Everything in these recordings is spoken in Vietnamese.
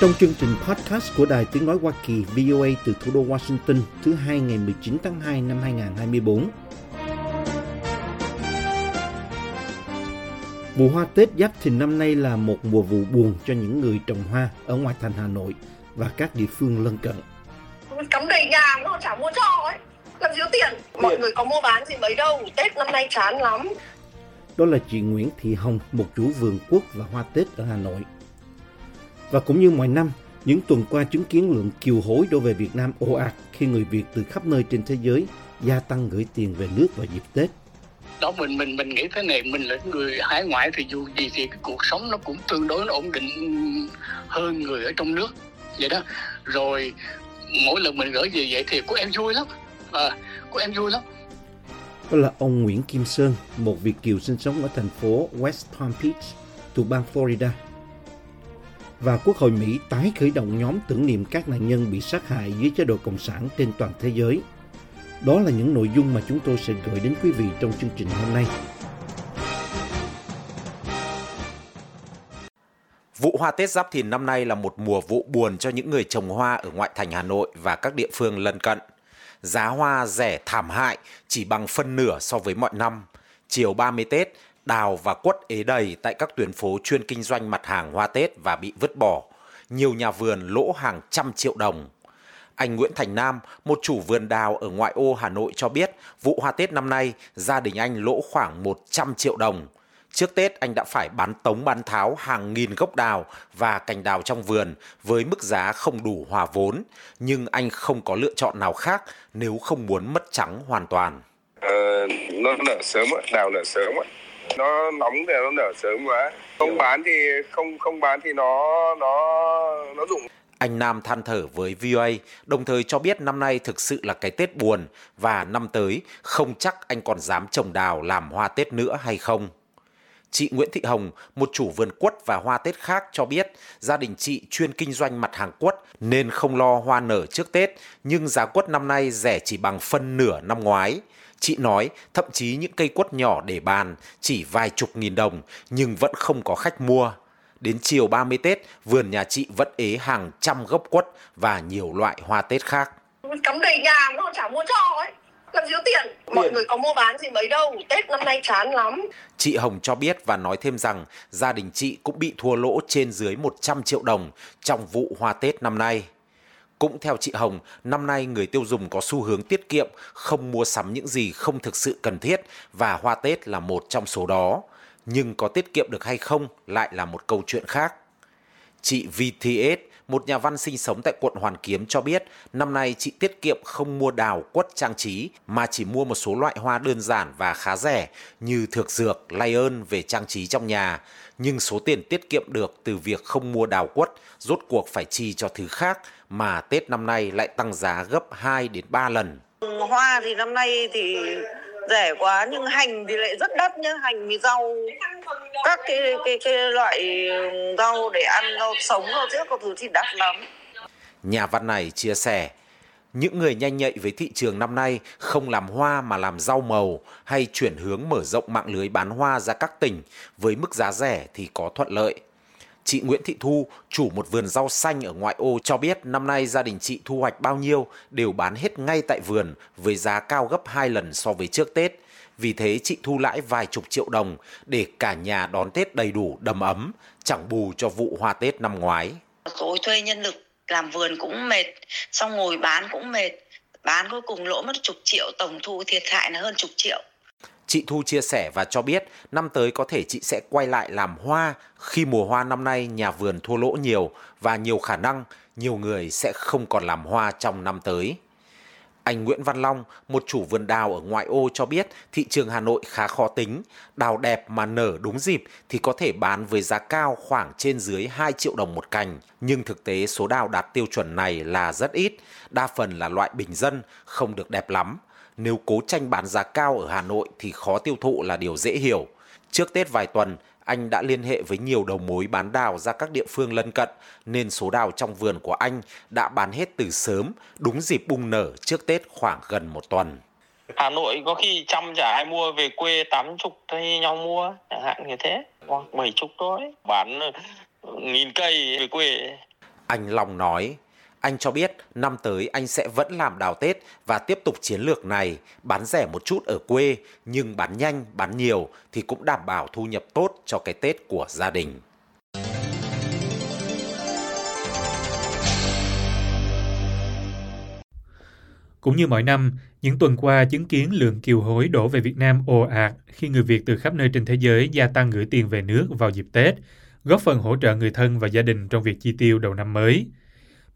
Trong chương trình podcast của Đài Tiếng Nói Hoa Kỳ VOA từ thủ đô Washington thứ hai ngày 19 tháng 2 năm 2024. Vụ hoa Tết Giáp Thìn năm nay là một mùa vụ buồn cho những người trồng hoa ở ngoại thành Hà Nội và các địa phương lân cận. cắm đầy nhà còn chả mua cho ấy làm gì có tiền mọi người có mua bán gì mấy đâu tết năm nay chán lắm Đó là chị Nguyễn Thị Hồng, một chủ vườn quất và hoa Tết ở Hà Nội. Và cũng như mọi năm, những tuần qua chứng kiến lượng kiều hối đổ về Việt Nam ồ ạt khi người Việt từ khắp nơi trên thế giới gia tăng gửi tiền về nước vào dịp Tết. đó mình mình mình nghĩ thế này mình là người hải ngoại thì dù gì thì cái cuộc sống nó cũng tương đối nó ổn định hơn người ở trong nước vậy đó rồi mỗi lần mình gửi về vậy thì của em vui lắm à, của em vui lắm Đó là ông Nguyễn Kim Sơn, một Việt kiều sinh sống ở thành phố West Palm Beach, thuộc bang Florida. Và Quốc hội Mỹ tái khởi động nhóm tưởng niệm các nạn nhân bị sát hại dưới chế độ Cộng sản trên toàn thế giới. Đó là những nội dung mà chúng tôi sẽ gửi đến quý vị trong chương trình hôm nay. Vụ hoa Tết Giáp Thìn năm nay là một mùa vụ buồn cho những người trồng hoa ở ngoại thành Hà Nội và các địa phương lân cận. Giá hoa rẻ thảm hại chỉ bằng phân nửa so với mọi năm. Chiều 30 Tết, đào và quất ế đầy tại các tuyến phố chuyên kinh doanh mặt hàng hoa Tết và bị vứt bỏ. Nhiều nhà vườn lỗ hàng trăm triệu đồng. Anh Nguyễn Thành Nam, một chủ vườn đào ở ngoại ô Hà Nội cho biết vụ hoa Tết năm nay gia đình anh lỗ khoảng 100 triệu đồng. Trước Tết anh đã phải bán tống bán tháo hàng nghìn gốc đào và cành đào trong vườn với mức giá không đủ hòa vốn, nhưng anh không có lựa chọn nào khác nếu không muốn mất trắng hoàn toàn. Ờ, nó nở sớm á, đào nở sớm á. Nó nóng thì nó nở sớm quá. Không bán thì không không bán thì nó nó nó rụng. Anh Nam than thở với VOA, đồng thời cho biết năm nay thực sự là cái Tết buồn và năm tới không chắc anh còn dám trồng đào làm hoa Tết nữa hay không. Chị Nguyễn Thị Hồng, một chủ vườn quất và hoa Tết khác cho biết gia đình chị chuyên kinh doanh mặt hàng quất nên không lo hoa nở trước Tết, nhưng giá quất năm nay rẻ chỉ bằng phân nửa năm ngoái. Chị nói thậm chí những cây quất nhỏ để bàn chỉ vài chục nghìn đồng nhưng vẫn không có khách mua. Đến chiều 30 Tết, vườn nhà chị vẫn ế hàng trăm gốc quất và nhiều loại hoa Tết khác. cắm đầy nhà mà còn chả mua cho ấy làm gì có tiền mọi người có mua bán gì mấy đâu tết năm nay chán lắm Chị Hồng cho biết và nói thêm rằng gia đình chị cũng bị thua lỗ trên dưới 100 triệu đồng trong vụ hoa Tết năm nay. Cũng theo chị Hồng, năm nay người tiêu dùng có xu hướng tiết kiệm, không mua sắm những gì không thực sự cần thiết và hoa Tết là một trong số đó. Nhưng có tiết kiệm được hay không lại là một câu chuyện khác. Chị VTS, một nhà văn sinh sống tại quận Hoàn Kiếm cho biết năm nay chị tiết kiệm không mua đào quất trang trí mà chỉ mua một số loại hoa đơn giản và khá rẻ như thược dược, lay ơn về trang trí trong nhà. Nhưng số tiền tiết kiệm được từ việc không mua đào quất rốt cuộc phải chi cho thứ khác mà Tết năm nay lại tăng giá gấp 2 đến 3 lần. hoa thì năm nay thì rẻ quá nhưng hành thì lại rất đắt nhá hành với rau các cái cái cái loại rau để ăn rau sống rau trước có thứ thì đắt lắm Nhà văn này chia sẻ, những người nhanh nhạy với thị trường năm nay không làm hoa mà làm rau màu hay chuyển hướng mở rộng mạng lưới bán hoa ra các tỉnh với mức giá rẻ thì có thuận lợi. Chị Nguyễn Thị Thu, chủ một vườn rau xanh ở ngoại ô cho biết năm nay gia đình chị thu hoạch bao nhiêu đều bán hết ngay tại vườn với giá cao gấp 2 lần so với trước Tết. Vì thế chị thu lãi vài chục triệu đồng để cả nhà đón Tết đầy đủ đầm ấm, chẳng bù cho vụ hoa Tết năm ngoái. Tôi thuê nhân lực làm vườn cũng mệt, xong ngồi bán cũng mệt. Bán cuối cùng lỗ mất chục triệu, tổng thu thiệt hại là hơn chục triệu. Chị Thu chia sẻ và cho biết, năm tới có thể chị sẽ quay lại làm hoa. Khi mùa hoa năm nay, nhà vườn thua lỗ nhiều và nhiều khả năng nhiều người sẽ không còn làm hoa trong năm tới. Anh Nguyễn Văn Long, một chủ vườn đào ở ngoại ô cho biết thị trường Hà Nội khá khó tính. Đào đẹp mà nở đúng dịp thì có thể bán với giá cao khoảng trên dưới 2 triệu đồng một cành. Nhưng thực tế số đào đạt tiêu chuẩn này là rất ít. Đa phần là loại bình dân, không được đẹp lắm. Nếu cố tranh bán giá cao ở Hà Nội thì khó tiêu thụ là điều dễ hiểu. Trước Tết vài tuần, anh đã liên hệ với nhiều đầu mối bán đào ra các địa phương lân cận nên số đào trong vườn của anh đã bán hết từ sớm, đúng dịp bung nở trước Tết khoảng gần một tuần. Hà Nội có khi trăm chả ai mua về quê tám chục thay nhau mua chẳng hạn như thế hoặc bảy chục thôi bán nghìn cây về quê Anh Long nói, anh cho biết năm tới anh sẽ vẫn làm đào Tết và tiếp tục chiến lược này, bán rẻ một chút ở quê nhưng bán nhanh, bán nhiều thì cũng đảm bảo thu nhập tốt cho cái Tết của gia đình. Cũng như mọi năm, những tuần qua chứng kiến lượng kiều hối đổ về Việt Nam ồ ạt khi người Việt từ khắp nơi trên thế giới gia tăng gửi tiền về nước vào dịp Tết, góp phần hỗ trợ người thân và gia đình trong việc chi tiêu đầu năm mới.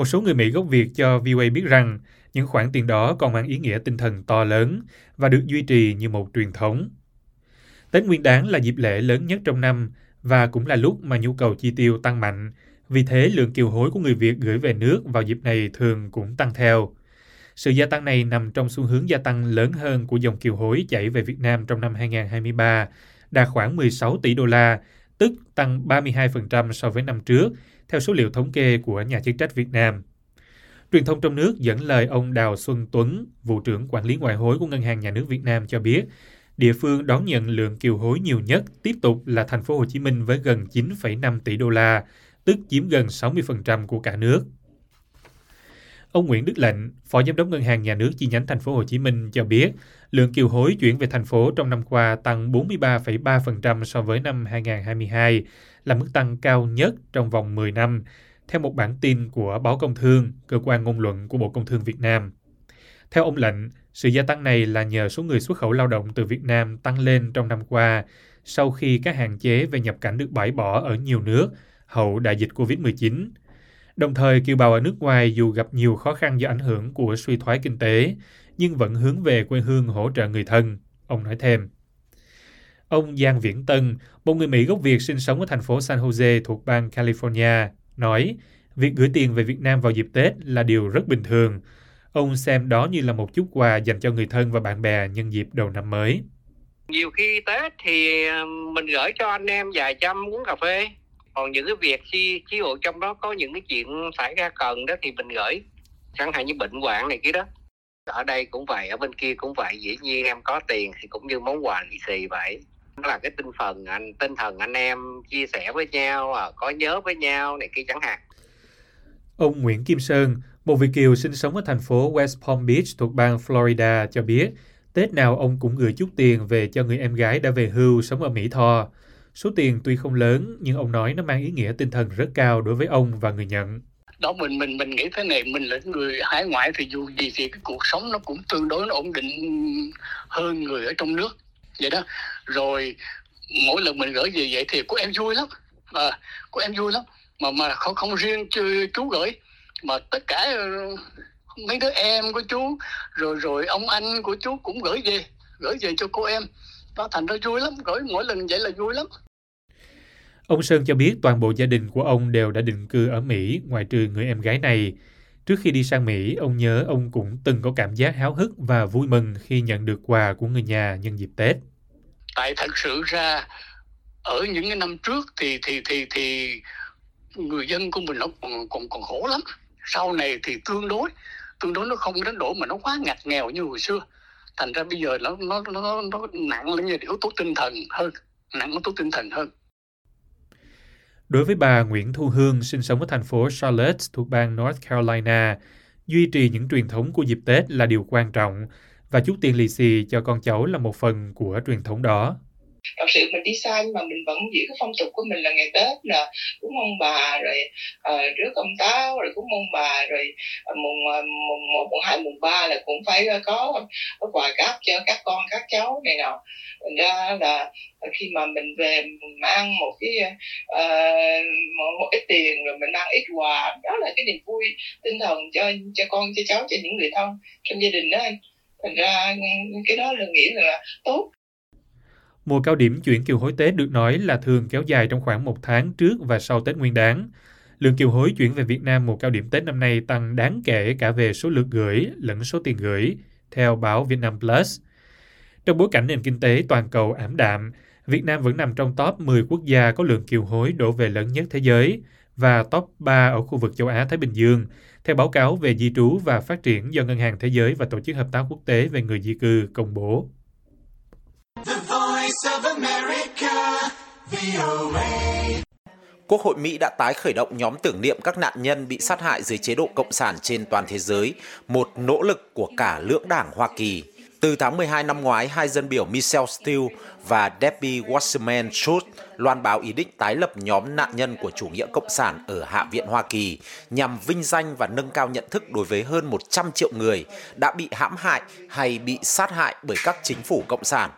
Một số người Mỹ gốc Việt cho VOA biết rằng những khoản tiền đó còn mang ý nghĩa tinh thần to lớn và được duy trì như một truyền thống. Tết Nguyên đán là dịp lễ lớn nhất trong năm và cũng là lúc mà nhu cầu chi tiêu tăng mạnh. Vì thế, lượng kiều hối của người Việt gửi về nước vào dịp này thường cũng tăng theo. Sự gia tăng này nằm trong xu hướng gia tăng lớn hơn của dòng kiều hối chảy về Việt Nam trong năm 2023, đạt khoảng 16 tỷ đô la, tức tăng 32% so với năm trước, theo số liệu thống kê của nhà chức trách Việt Nam. Truyền thông trong nước dẫn lời ông Đào Xuân Tuấn, vụ trưởng quản lý ngoại hối của Ngân hàng Nhà nước Việt Nam cho biết, địa phương đón nhận lượng kiều hối nhiều nhất tiếp tục là thành phố Hồ Chí Minh với gần 9,5 tỷ đô la, tức chiếm gần 60% của cả nước. Ông Nguyễn Đức Lệnh, Phó Giám đốc Ngân hàng Nhà nước chi nhánh thành phố Hồ Chí Minh cho biết, lượng kiều hối chuyển về thành phố trong năm qua tăng 43,3% so với năm 2022, là mức tăng cao nhất trong vòng 10 năm, theo một bản tin của Báo Công Thương, cơ quan ngôn luận của Bộ Công Thương Việt Nam. Theo ông Lệnh, sự gia tăng này là nhờ số người xuất khẩu lao động từ Việt Nam tăng lên trong năm qua, sau khi các hạn chế về nhập cảnh được bãi bỏ ở nhiều nước hậu đại dịch COVID-19. Đồng thời, kiều bào ở nước ngoài dù gặp nhiều khó khăn do ảnh hưởng của suy thoái kinh tế, nhưng vẫn hướng về quê hương hỗ trợ người thân, ông nói thêm. Ông Giang Viễn Tân, một người Mỹ gốc Việt sinh sống ở thành phố San Jose thuộc bang California, nói việc gửi tiền về Việt Nam vào dịp Tết là điều rất bình thường. Ông xem đó như là một chút quà dành cho người thân và bạn bè nhân dịp đầu năm mới. Nhiều khi Tết thì ờ, mình gửi cho anh em vài trăm uống cà phê. Còn những cái việc chi chi hội trong đó có những cái chuyện xảy ra cần đó thì mình gửi. Chẳng hạn như bệnh hoạn này kia đó. Ở đây cũng vậy, ở bên kia cũng vậy. Dĩ nhiên em có tiền thì cũng như món quà lì xì vậy đó là cái tinh thần anh tinh thần anh em chia sẻ với nhau à, có nhớ với nhau này kia chẳng hạn Ông Nguyễn Kim Sơn, một Việt kiều sinh sống ở thành phố West Palm Beach thuộc bang Florida cho biết, Tết nào ông cũng gửi chút tiền về cho người em gái đã về hưu sống ở Mỹ Tho. Số tiền tuy không lớn, nhưng ông nói nó mang ý nghĩa tinh thần rất cao đối với ông và người nhận. đó mình mình mình nghĩ thế này mình là người hải ngoại thì dù gì thì cái cuộc sống nó cũng tương đối nó ổn định hơn người ở trong nước. Vậy đó. Rồi mỗi lần mình gửi về vậy thì của em vui lắm. À, của em vui lắm. Mà mà không không riêng chú, chú gửi mà tất cả ờ, mấy đứa em của chú rồi rồi ông anh của chú cũng gửi về gửi về cho cô em. Đó thành ra vui lắm gửi mỗi lần vậy là vui lắm. Ông Sơn cho biết toàn bộ gia đình của ông đều đã định cư ở Mỹ, ngoại trừ người em gái này. Trước khi đi sang Mỹ, ông nhớ ông cũng từng có cảm giác háo hức và vui mừng khi nhận được quà của người nhà nhân dịp Tết. tại thật sự ra ở những cái năm trước thì thì thì thì người dân của mình nó còn còn còn khổ lắm sau này thì tương đối tương đối nó không đến độ mà nó quá ngặt nghèo như hồi xưa thành ra bây giờ nó nó nó nó nặng lên như yếu tố tinh thần hơn nặng yếu tố tinh thần hơn Đối với bà Nguyễn Thu Hương sinh sống ở thành phố Charlotte thuộc bang North Carolina, duy trì những truyền thống của dịp Tết là điều quan trọng và chút tiền lì xì cho con cháu là một phần của truyền thống đó thật sự mình đi xa nhưng mà mình vẫn giữ cái phong tục của mình là ngày tết là cúng ông bà rồi uh, rước ông táo rồi cúng ông bà rồi uh, mùng ờ, mùng một mùng hai mùng ba là cũng phải uh, có, có quà cáp cho các con các cháu này nọ. Thành ra là khi mà mình về mình mang một cái uh, một, một ít tiền rồi mình mang ít quà đó là cái niềm vui tinh thần cho cho con cho cháu cho những người thân trong gia đình đó anh. Thành ra cái đó là nghĩ là tốt. Mùa cao điểm chuyển kiều hối Tết được nói là thường kéo dài trong khoảng một tháng trước và sau Tết Nguyên đán. Lượng kiều hối chuyển về Việt Nam mùa cao điểm Tết năm nay tăng đáng kể cả về số lượt gửi lẫn số tiền gửi, theo báo Vietnam Plus. Trong bối cảnh nền kinh tế toàn cầu ảm đạm, Việt Nam vẫn nằm trong top 10 quốc gia có lượng kiều hối đổ về lớn nhất thế giới và top 3 ở khu vực châu Á-Thái Bình Dương, theo báo cáo về di trú và phát triển do Ngân hàng Thế giới và Tổ chức Hợp tác Quốc tế về người di cư công bố. Quốc hội Mỹ đã tái khởi động nhóm tưởng niệm các nạn nhân bị sát hại dưới chế độ cộng sản trên toàn thế giới, một nỗ lực của cả lưỡng đảng Hoa Kỳ. Từ tháng 12 năm ngoái, hai dân biểu Michelle Steele và Debbie Wasserman Schultz loan báo ý định tái lập nhóm nạn nhân của chủ nghĩa cộng sản ở Hạ viện Hoa Kỳ nhằm vinh danh và nâng cao nhận thức đối với hơn 100 triệu người đã bị hãm hại hay bị sát hại bởi các chính phủ cộng sản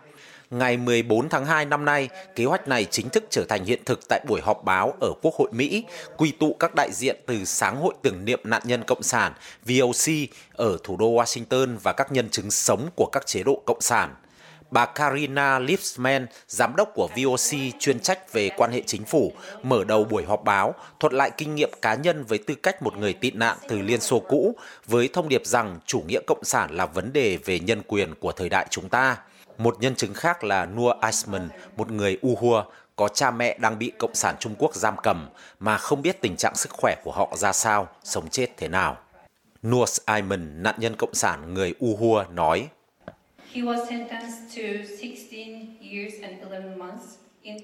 ngày 14 tháng 2 năm nay, kế hoạch này chính thức trở thành hiện thực tại buổi họp báo ở Quốc hội Mỹ, quy tụ các đại diện từ Sáng hội tưởng niệm nạn nhân Cộng sản VOC ở thủ đô Washington và các nhân chứng sống của các chế độ Cộng sản. Bà Karina Lipsman, giám đốc của VOC chuyên trách về quan hệ chính phủ, mở đầu buổi họp báo, thuật lại kinh nghiệm cá nhân với tư cách một người tị nạn từ Liên Xô cũ, với thông điệp rằng chủ nghĩa cộng sản là vấn đề về nhân quyền của thời đại chúng ta. Một nhân chứng khác là Nur Iceman, một người Uyghur có cha mẹ đang bị Cộng sản Trung Quốc giam cầm mà không biết tình trạng sức khỏe của họ ra sao, sống chết thế nào. Nur Iceman, nạn nhân Cộng sản người Uyghur nói,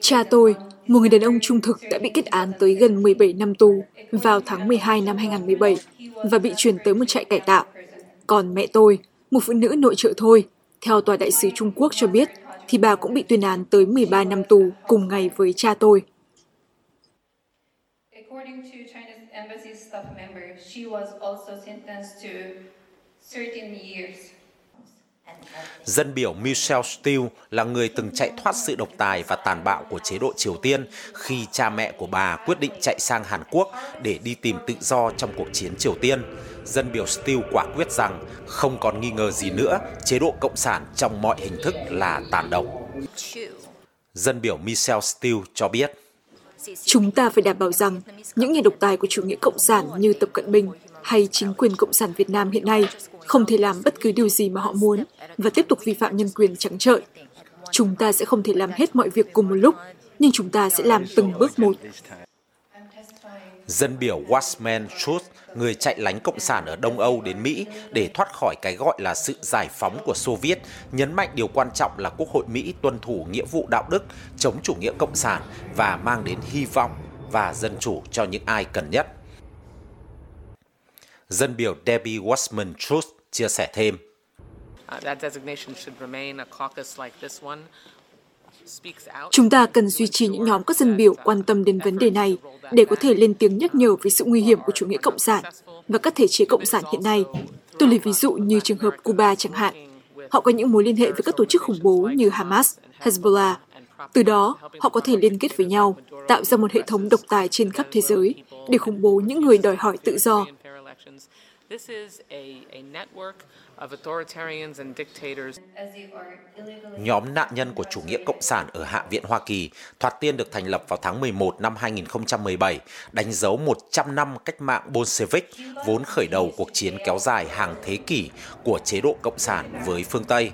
Cha tôi, một người đàn ông trung thực đã bị kết án tới gần 17 năm tù vào tháng 12 năm 2017 và bị chuyển tới một trại cải tạo. Còn mẹ tôi, một phụ nữ nội trợ thôi, theo tòa đại sứ Trung Quốc cho biết, thì bà cũng bị tuyên án tới 13 năm tù cùng ngày với cha tôi. Dân biểu Michelle Steele là người từng chạy thoát sự độc tài và tàn bạo của chế độ Triều Tiên khi cha mẹ của bà quyết định chạy sang Hàn Quốc để đi tìm tự do trong cuộc chiến Triều Tiên. Dân biểu Steele quả quyết rằng không còn nghi ngờ gì nữa, chế độ Cộng sản trong mọi hình thức là tàn độc. Dân biểu Michelle Steele cho biết. Chúng ta phải đảm bảo rằng những nhà độc tài của chủ nghĩa cộng sản như Tập Cận Bình hay chính quyền Cộng sản Việt Nam hiện nay không thể làm bất cứ điều gì mà họ muốn và tiếp tục vi phạm nhân quyền trắng trợn. Chúng ta sẽ không thể làm hết mọi việc cùng một lúc, nhưng chúng ta sẽ làm từng bước một. Dân biểu Watchman Schultz, người chạy lánh Cộng sản ở Đông Âu đến Mỹ để thoát khỏi cái gọi là sự giải phóng của Xô Viết, nhấn mạnh điều quan trọng là Quốc hội Mỹ tuân thủ nghĩa vụ đạo đức, chống chủ nghĩa Cộng sản và mang đến hy vọng và dân chủ cho những ai cần nhất. Dân biểu Debbie Wasman Schultz chia sẻ thêm. Chúng ta cần duy trì những nhóm các dân biểu quan tâm đến vấn đề này để có thể lên tiếng nhắc nhở về sự nguy hiểm của chủ nghĩa cộng sản và các thể chế cộng sản hiện nay. Tôi lấy ví dụ như trường hợp Cuba chẳng hạn. Họ có những mối liên hệ với các tổ chức khủng bố như Hamas, Hezbollah. Từ đó, họ có thể liên kết với nhau, tạo ra một hệ thống độc tài trên khắp thế giới để khủng bố những người đòi hỏi tự do. Nhóm nạn nhân của chủ nghĩa cộng sản ở Hạ viện Hoa Kỳ thoạt tiên được thành lập vào tháng 11 năm 2017, đánh dấu 100 năm cách mạng Bolshevik, vốn khởi đầu cuộc chiến kéo dài hàng thế kỷ của chế độ cộng sản với phương Tây.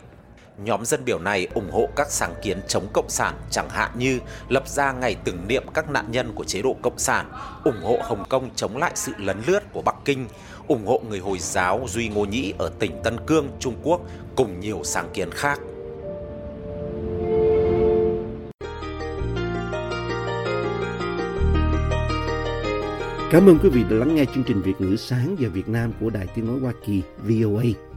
Nhóm dân biểu này ủng hộ các sáng kiến chống cộng sản chẳng hạn như lập ra ngày tưởng niệm các nạn nhân của chế độ cộng sản, ủng hộ Hồng Kông chống lại sự lấn lướt của Bắc Kinh, ủng hộ người Hồi giáo Duy Ngô Nhĩ ở tỉnh Tân Cương, Trung Quốc cùng nhiều sáng kiến khác. Cảm ơn quý vị đã lắng nghe chương trình Việt ngữ sáng giờ Việt Nam của Đài Tiếng Nói Hoa Kỳ VOA.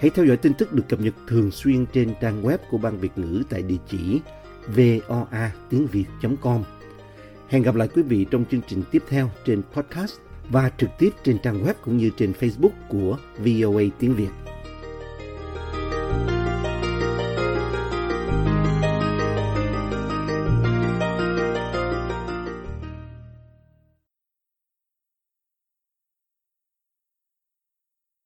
Hãy theo dõi tin tức được cập nhật thường xuyên trên trang web của Ban Việt ngữ tại địa chỉ voa tiếng việt.com. Hẹn gặp lại quý vị trong chương trình tiếp theo trên podcast và trực tiếp trên trang web cũng như trên Facebook của VOA tiếng Việt.